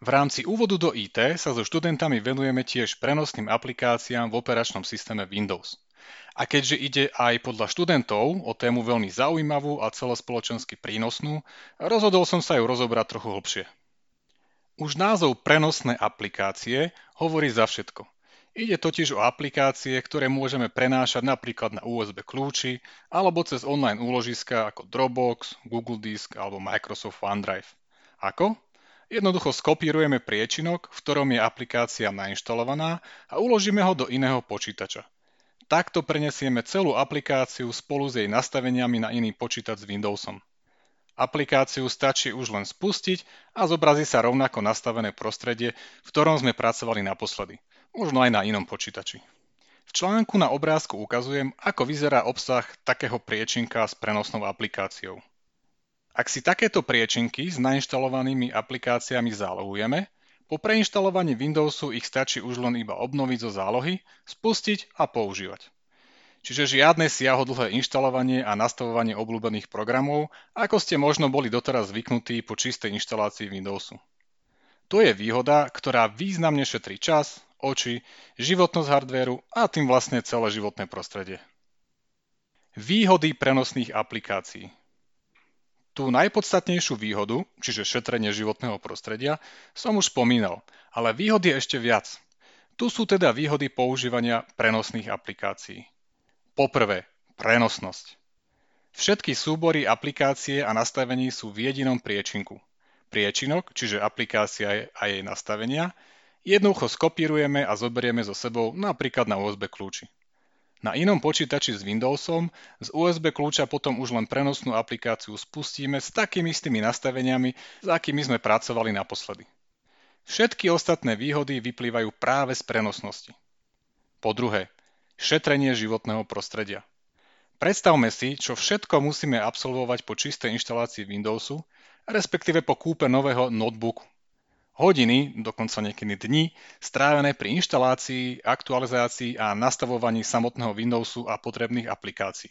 V rámci úvodu do IT sa so študentami venujeme tiež prenosným aplikáciám v operačnom systéme Windows. A keďže ide aj podľa študentov o tému veľmi zaujímavú a celospoločensky prínosnú, rozhodol som sa ju rozobrať trochu hlbšie. Už názov prenosné aplikácie hovorí za všetko. Ide totiž o aplikácie, ktoré môžeme prenášať napríklad na USB kľúči alebo cez online úložiska ako Dropbox, Google Disk alebo Microsoft OneDrive. Ako? Jednoducho skopírujeme priečinok, v ktorom je aplikácia nainštalovaná a uložíme ho do iného počítača. Takto prenesieme celú aplikáciu spolu s jej nastaveniami na iný počítač s Windowsom. Aplikáciu stačí už len spustiť a zobrazí sa rovnako nastavené prostredie, v ktorom sme pracovali naposledy. Možno aj na inom počítači. V článku na obrázku ukazujem, ako vyzerá obsah takého priečinka s prenosnou aplikáciou. Ak si takéto priečinky s nainštalovanými aplikáciami zálohujeme, po preinštalovaní Windowsu ich stačí už len iba obnoviť zo zálohy, spustiť a používať. Čiže žiadne siahodlhé inštalovanie a nastavovanie obľúbených programov, ako ste možno boli doteraz zvyknutí po čistej inštalácii Windowsu. To je výhoda, ktorá významne šetrí čas, oči, životnosť hardvéru a tým vlastne celé životné prostredie. Výhody prenosných aplikácií Tú najpodstatnejšiu výhodu, čiže šetrenie životného prostredia, som už spomínal, ale výhod je ešte viac. Tu sú teda výhody používania prenosných aplikácií. Poprvé, prenosnosť. Všetky súbory aplikácie a nastavení sú v jedinom priečinku. Priečinok, čiže aplikácia a jej nastavenia, jednoducho skopírujeme a zoberieme so sebou napríklad na USB kľúči. Na inom počítači s Windowsom z USB kľúča potom už len prenosnú aplikáciu spustíme s takými istými nastaveniami, s akými sme pracovali naposledy. Všetky ostatné výhody vyplývajú práve z prenosnosti. Po druhé, šetrenie životného prostredia. Predstavme si, čo všetko musíme absolvovať po čistej inštalácii Windowsu, respektíve po kúpe nového notebooku hodiny, dokonca niekedy dni, strávené pri inštalácii, aktualizácii a nastavovaní samotného Windowsu a potrebných aplikácií.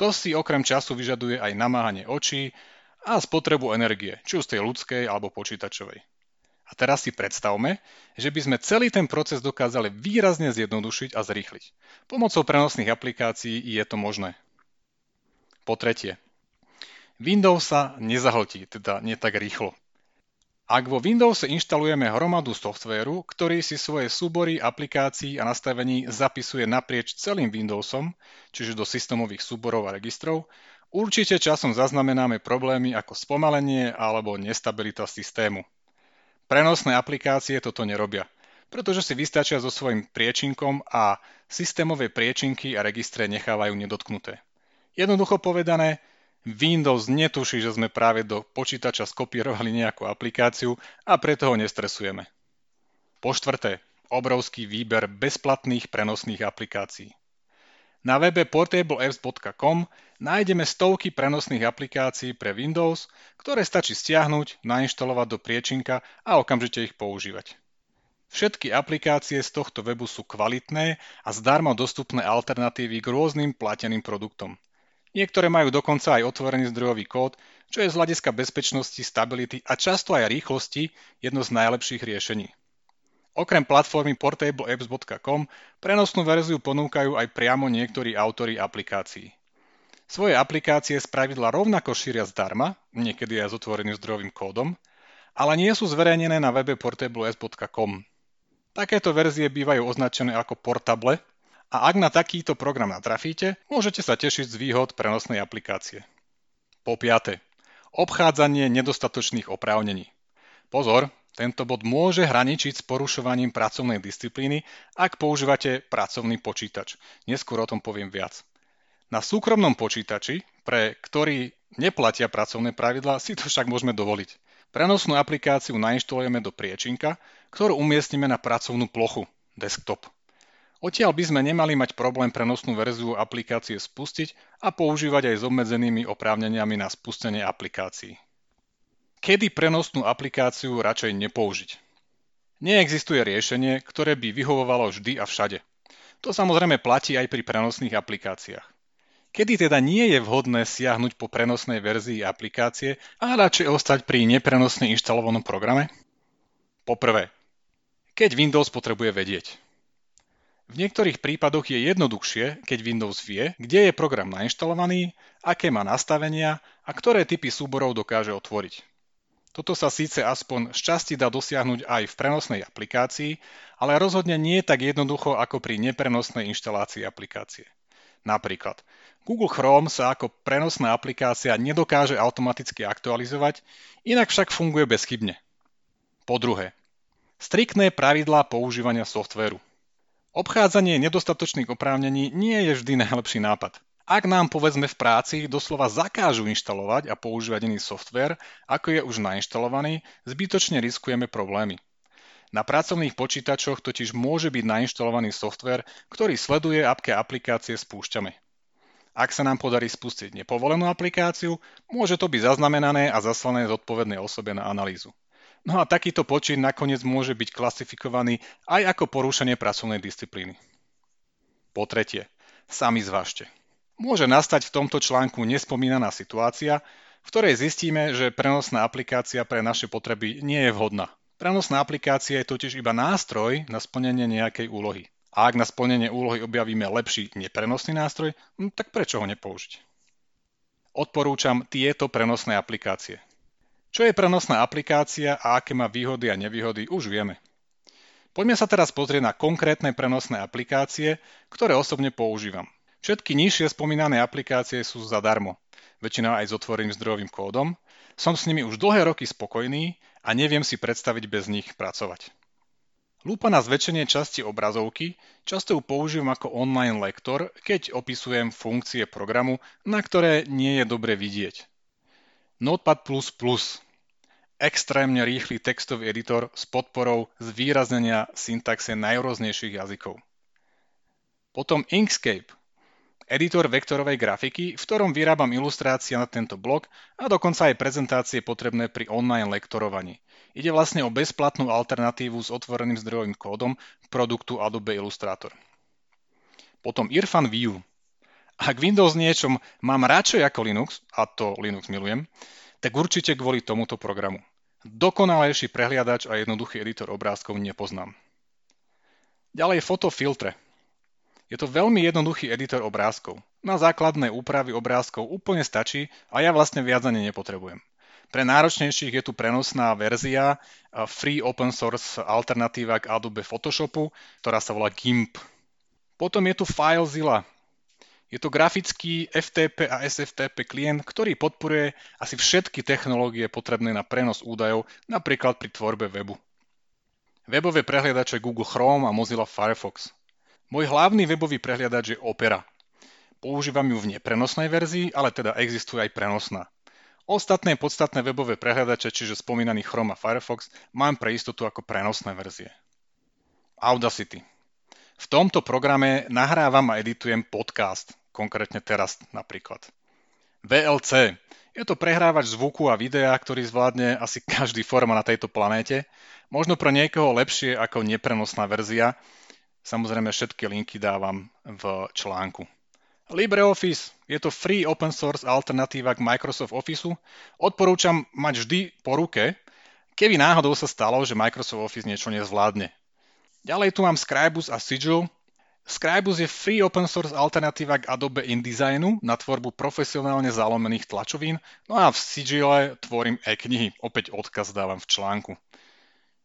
To si okrem času vyžaduje aj namáhanie očí a spotrebu energie, či už z tej ľudskej alebo počítačovej. A teraz si predstavme, že by sme celý ten proces dokázali výrazne zjednodušiť a zrýchliť. Pomocou prenosných aplikácií je to možné. Po tretie, Windows sa nezahltí, teda nie tak rýchlo. Ak vo Windowse inštalujeme hromadu softvéru, ktorý si svoje súbory aplikácií a nastavení zapisuje naprieč celým Windowsom, čiže do systémových súborov a registrov, určite časom zaznamenáme problémy ako spomalenie alebo nestabilita systému. Prenosné aplikácie toto nerobia, pretože si vystačia so svojím priečinkom a systémové priečinky a registre nechávajú nedotknuté. Jednoducho povedané, Windows netuší, že sme práve do počítača skopírovali nejakú aplikáciu a preto ho nestresujeme. Po štvrté, obrovský výber bezplatných prenosných aplikácií. Na webe portableapps.com nájdeme stovky prenosných aplikácií pre Windows, ktoré stačí stiahnuť, nainštalovať do priečinka a okamžite ich používať. Všetky aplikácie z tohto webu sú kvalitné a zdarma dostupné alternatívy k rôznym plateným produktom. Niektoré majú dokonca aj otvorený zdrojový kód, čo je z hľadiska bezpečnosti, stability a často aj rýchlosti jedno z najlepších riešení. Okrem platformy portableapps.com prenosnú verziu ponúkajú aj priamo niektorí autory aplikácií. Svoje aplikácie spravidla rovnako šíria zdarma, niekedy aj s otvoreným zdrojovým kódom, ale nie sú zverejnené na webe portableapps.com. Takéto verzie bývajú označené ako portable a ak na takýto program natrafíte, môžete sa tešiť z výhod prenosnej aplikácie. Po piate. Obchádzanie nedostatočných oprávnení. Pozor, tento bod môže hraničiť s porušovaním pracovnej disciplíny, ak používate pracovný počítač. Neskôr o tom poviem viac. Na súkromnom počítači, pre ktorý neplatia pracovné pravidlá, si to však môžeme dovoliť. Prenosnú aplikáciu nainštalujeme do priečinka, ktorú umiestnime na pracovnú plochu, desktop. Odtiaľ by sme nemali mať problém prenosnú verziu aplikácie spustiť a používať aj s obmedzenými oprávneniami na spustenie aplikácií. Kedy prenosnú aplikáciu radšej nepoužiť? Neexistuje riešenie, ktoré by vyhovovalo vždy a všade. To samozrejme platí aj pri prenosných aplikáciách. Kedy teda nie je vhodné siahnuť po prenosnej verzii aplikácie a radšej ostať pri neprenosne inštalovanom programe? Poprvé, keď Windows potrebuje vedieť. V niektorých prípadoch je jednoduchšie, keď Windows vie, kde je program nainštalovaný, aké má nastavenia a ktoré typy súborov dokáže otvoriť. Toto sa síce aspoň z časti dá dosiahnuť aj v prenosnej aplikácii, ale rozhodne nie je tak jednoducho ako pri neprenosnej inštalácii aplikácie. Napríklad, Google Chrome sa ako prenosná aplikácia nedokáže automaticky aktualizovať, inak však funguje bezchybne. Po druhé, striktné pravidlá používania softvéru. Obchádzanie nedostatočných oprávnení nie je vždy najlepší nápad. Ak nám povedzme v práci doslova zakážu inštalovať a používať iný software, ako je už nainštalovaný, zbytočne riskujeme problémy. Na pracovných počítačoch totiž môže byť nainštalovaný software, ktorý sleduje, aké aplikácie spúšťame. Ak sa nám podarí spustiť nepovolenú aplikáciu, môže to byť zaznamenané a zaslané zodpovednej osobe na analýzu. No a takýto počin nakoniec môže byť klasifikovaný aj ako porušenie pracovnej disciplíny. Po tretie, sami zvážte. Môže nastať v tomto článku nespomínaná situácia, v ktorej zistíme, že prenosná aplikácia pre naše potreby nie je vhodná. Prenosná aplikácia je totiž iba nástroj na splnenie nejakej úlohy. A ak na splnenie úlohy objavíme lepší neprenosný nástroj, hm, tak prečo ho nepoužiť? Odporúčam tieto prenosné aplikácie. Čo je prenosná aplikácia a aké má výhody a nevýhody, už vieme. Poďme sa teraz pozrieť na konkrétne prenosné aplikácie, ktoré osobne používam. Všetky nižšie spomínané aplikácie sú zadarmo, väčšina aj s otvoreným zdrojovým kódom. Som s nimi už dlhé roky spokojný a neviem si predstaviť bez nich pracovať. Lúpa na zväčšenie časti obrazovky často ju používam ako online lektor, keď opisujem funkcie programu, na ktoré nie je dobre vidieť. Notepad++ extrémne rýchly textový editor s podporou zvýraznenia syntaxe najrôznejších jazykov. Potom Inkscape, editor vektorovej grafiky, v ktorom vyrábam ilustrácie na tento blog a dokonca aj prezentácie potrebné pri online lektorovaní. Ide vlastne o bezplatnú alternatívu s otvoreným zdrojovým kódom produktu Adobe Illustrator. Potom Irfan View. Ak Windows niečom mám radšej ako Linux, a to Linux milujem, tak určite kvôli tomuto programu. Dokonalejší prehliadač a jednoduchý editor obrázkov nepoznám. Ďalej fotofiltre. Je to veľmi jednoduchý editor obrázkov. Na základné úpravy obrázkov úplne stačí a ja vlastne viac ani nepotrebujem. Pre náročnejších je tu prenosná verzia free open source alternatíva k Adobe Photoshopu, ktorá sa volá GIMP. Potom je tu FileZilla, je to grafický FTP a SFTP klient, ktorý podporuje asi všetky technológie potrebné na prenos údajov, napríklad pri tvorbe webu. Webové prehliadače Google Chrome a Mozilla Firefox. Môj hlavný webový prehliadač je Opera. Používam ju v neprenosnej verzii, ale teda existuje aj prenosná. Ostatné podstatné webové prehliadače, čiže spomínaný Chrome a Firefox, mám pre istotu ako prenosné verzie. Audacity. V tomto programe nahrávam a editujem podcast, konkrétne teraz napríklad. VLC. Je to prehrávač zvuku a videa, ktorý zvládne asi každý forma na tejto planéte. Možno pre niekoho lepšie ako neprenosná verzia. Samozrejme všetky linky dávam v článku. LibreOffice je to free open source alternatíva k Microsoft Officeu. Odporúčam mať vždy po ruke, keby náhodou sa stalo, že Microsoft Office niečo nezvládne. Ďalej tu mám Scribus a Sigil. Scribus je free open source alternatíva k Adobe InDesignu na tvorbu profesionálne zalomených tlačovín, no a v Sigile tvorím e-knihy, opäť odkaz dávam v článku.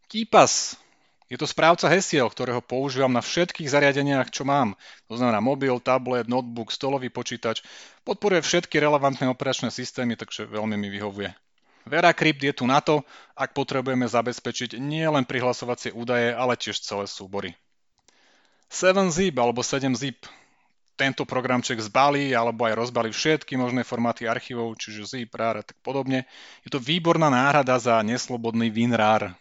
Keepas je to správca hesiel, ktorého používam na všetkých zariadeniach, čo mám. To znamená mobil, tablet, notebook, stolový počítač. Podporuje všetky relevantné operačné systémy, takže veľmi mi vyhovuje. VeraCrypt je tu na to, ak potrebujeme zabezpečiť nie len prihlasovacie údaje, ale tiež celé súbory. 7zip alebo 7zip. Tento programček zbalí alebo aj rozbalí všetky možné formáty archívov, čiže zip, rar a tak podobne. Je to výborná náhrada za neslobodný WinRAR.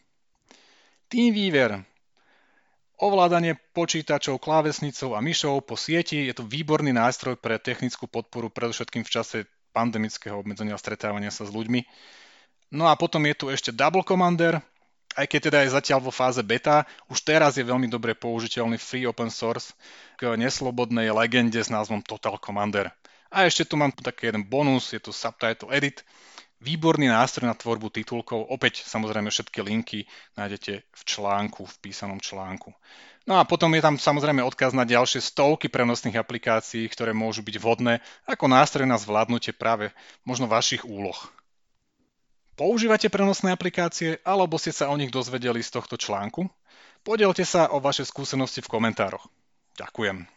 TeamViewer. Ovládanie počítačov, klávesnicou a myšou po sieti je to výborný nástroj pre technickú podporu, predovšetkým v čase pandemického obmedzenia stretávania sa s ľuďmi. No a potom je tu ešte Double Commander, aj keď teda je zatiaľ vo fáze beta, už teraz je veľmi dobre použiteľný free open source k neslobodnej legende s názvom Total Commander. A ešte tu mám taký jeden bonus, je tu Subtitle Edit, výborný nástroj na tvorbu titulkov. Opäť samozrejme všetky linky nájdete v článku, v písanom článku. No a potom je tam samozrejme odkaz na ďalšie stovky prenosných aplikácií, ktoré môžu byť vhodné ako nástroj na zvládnutie práve možno vašich úloh. Používate prenosné aplikácie alebo ste sa o nich dozvedeli z tohto článku? Podielte sa o vaše skúsenosti v komentároch. Ďakujem.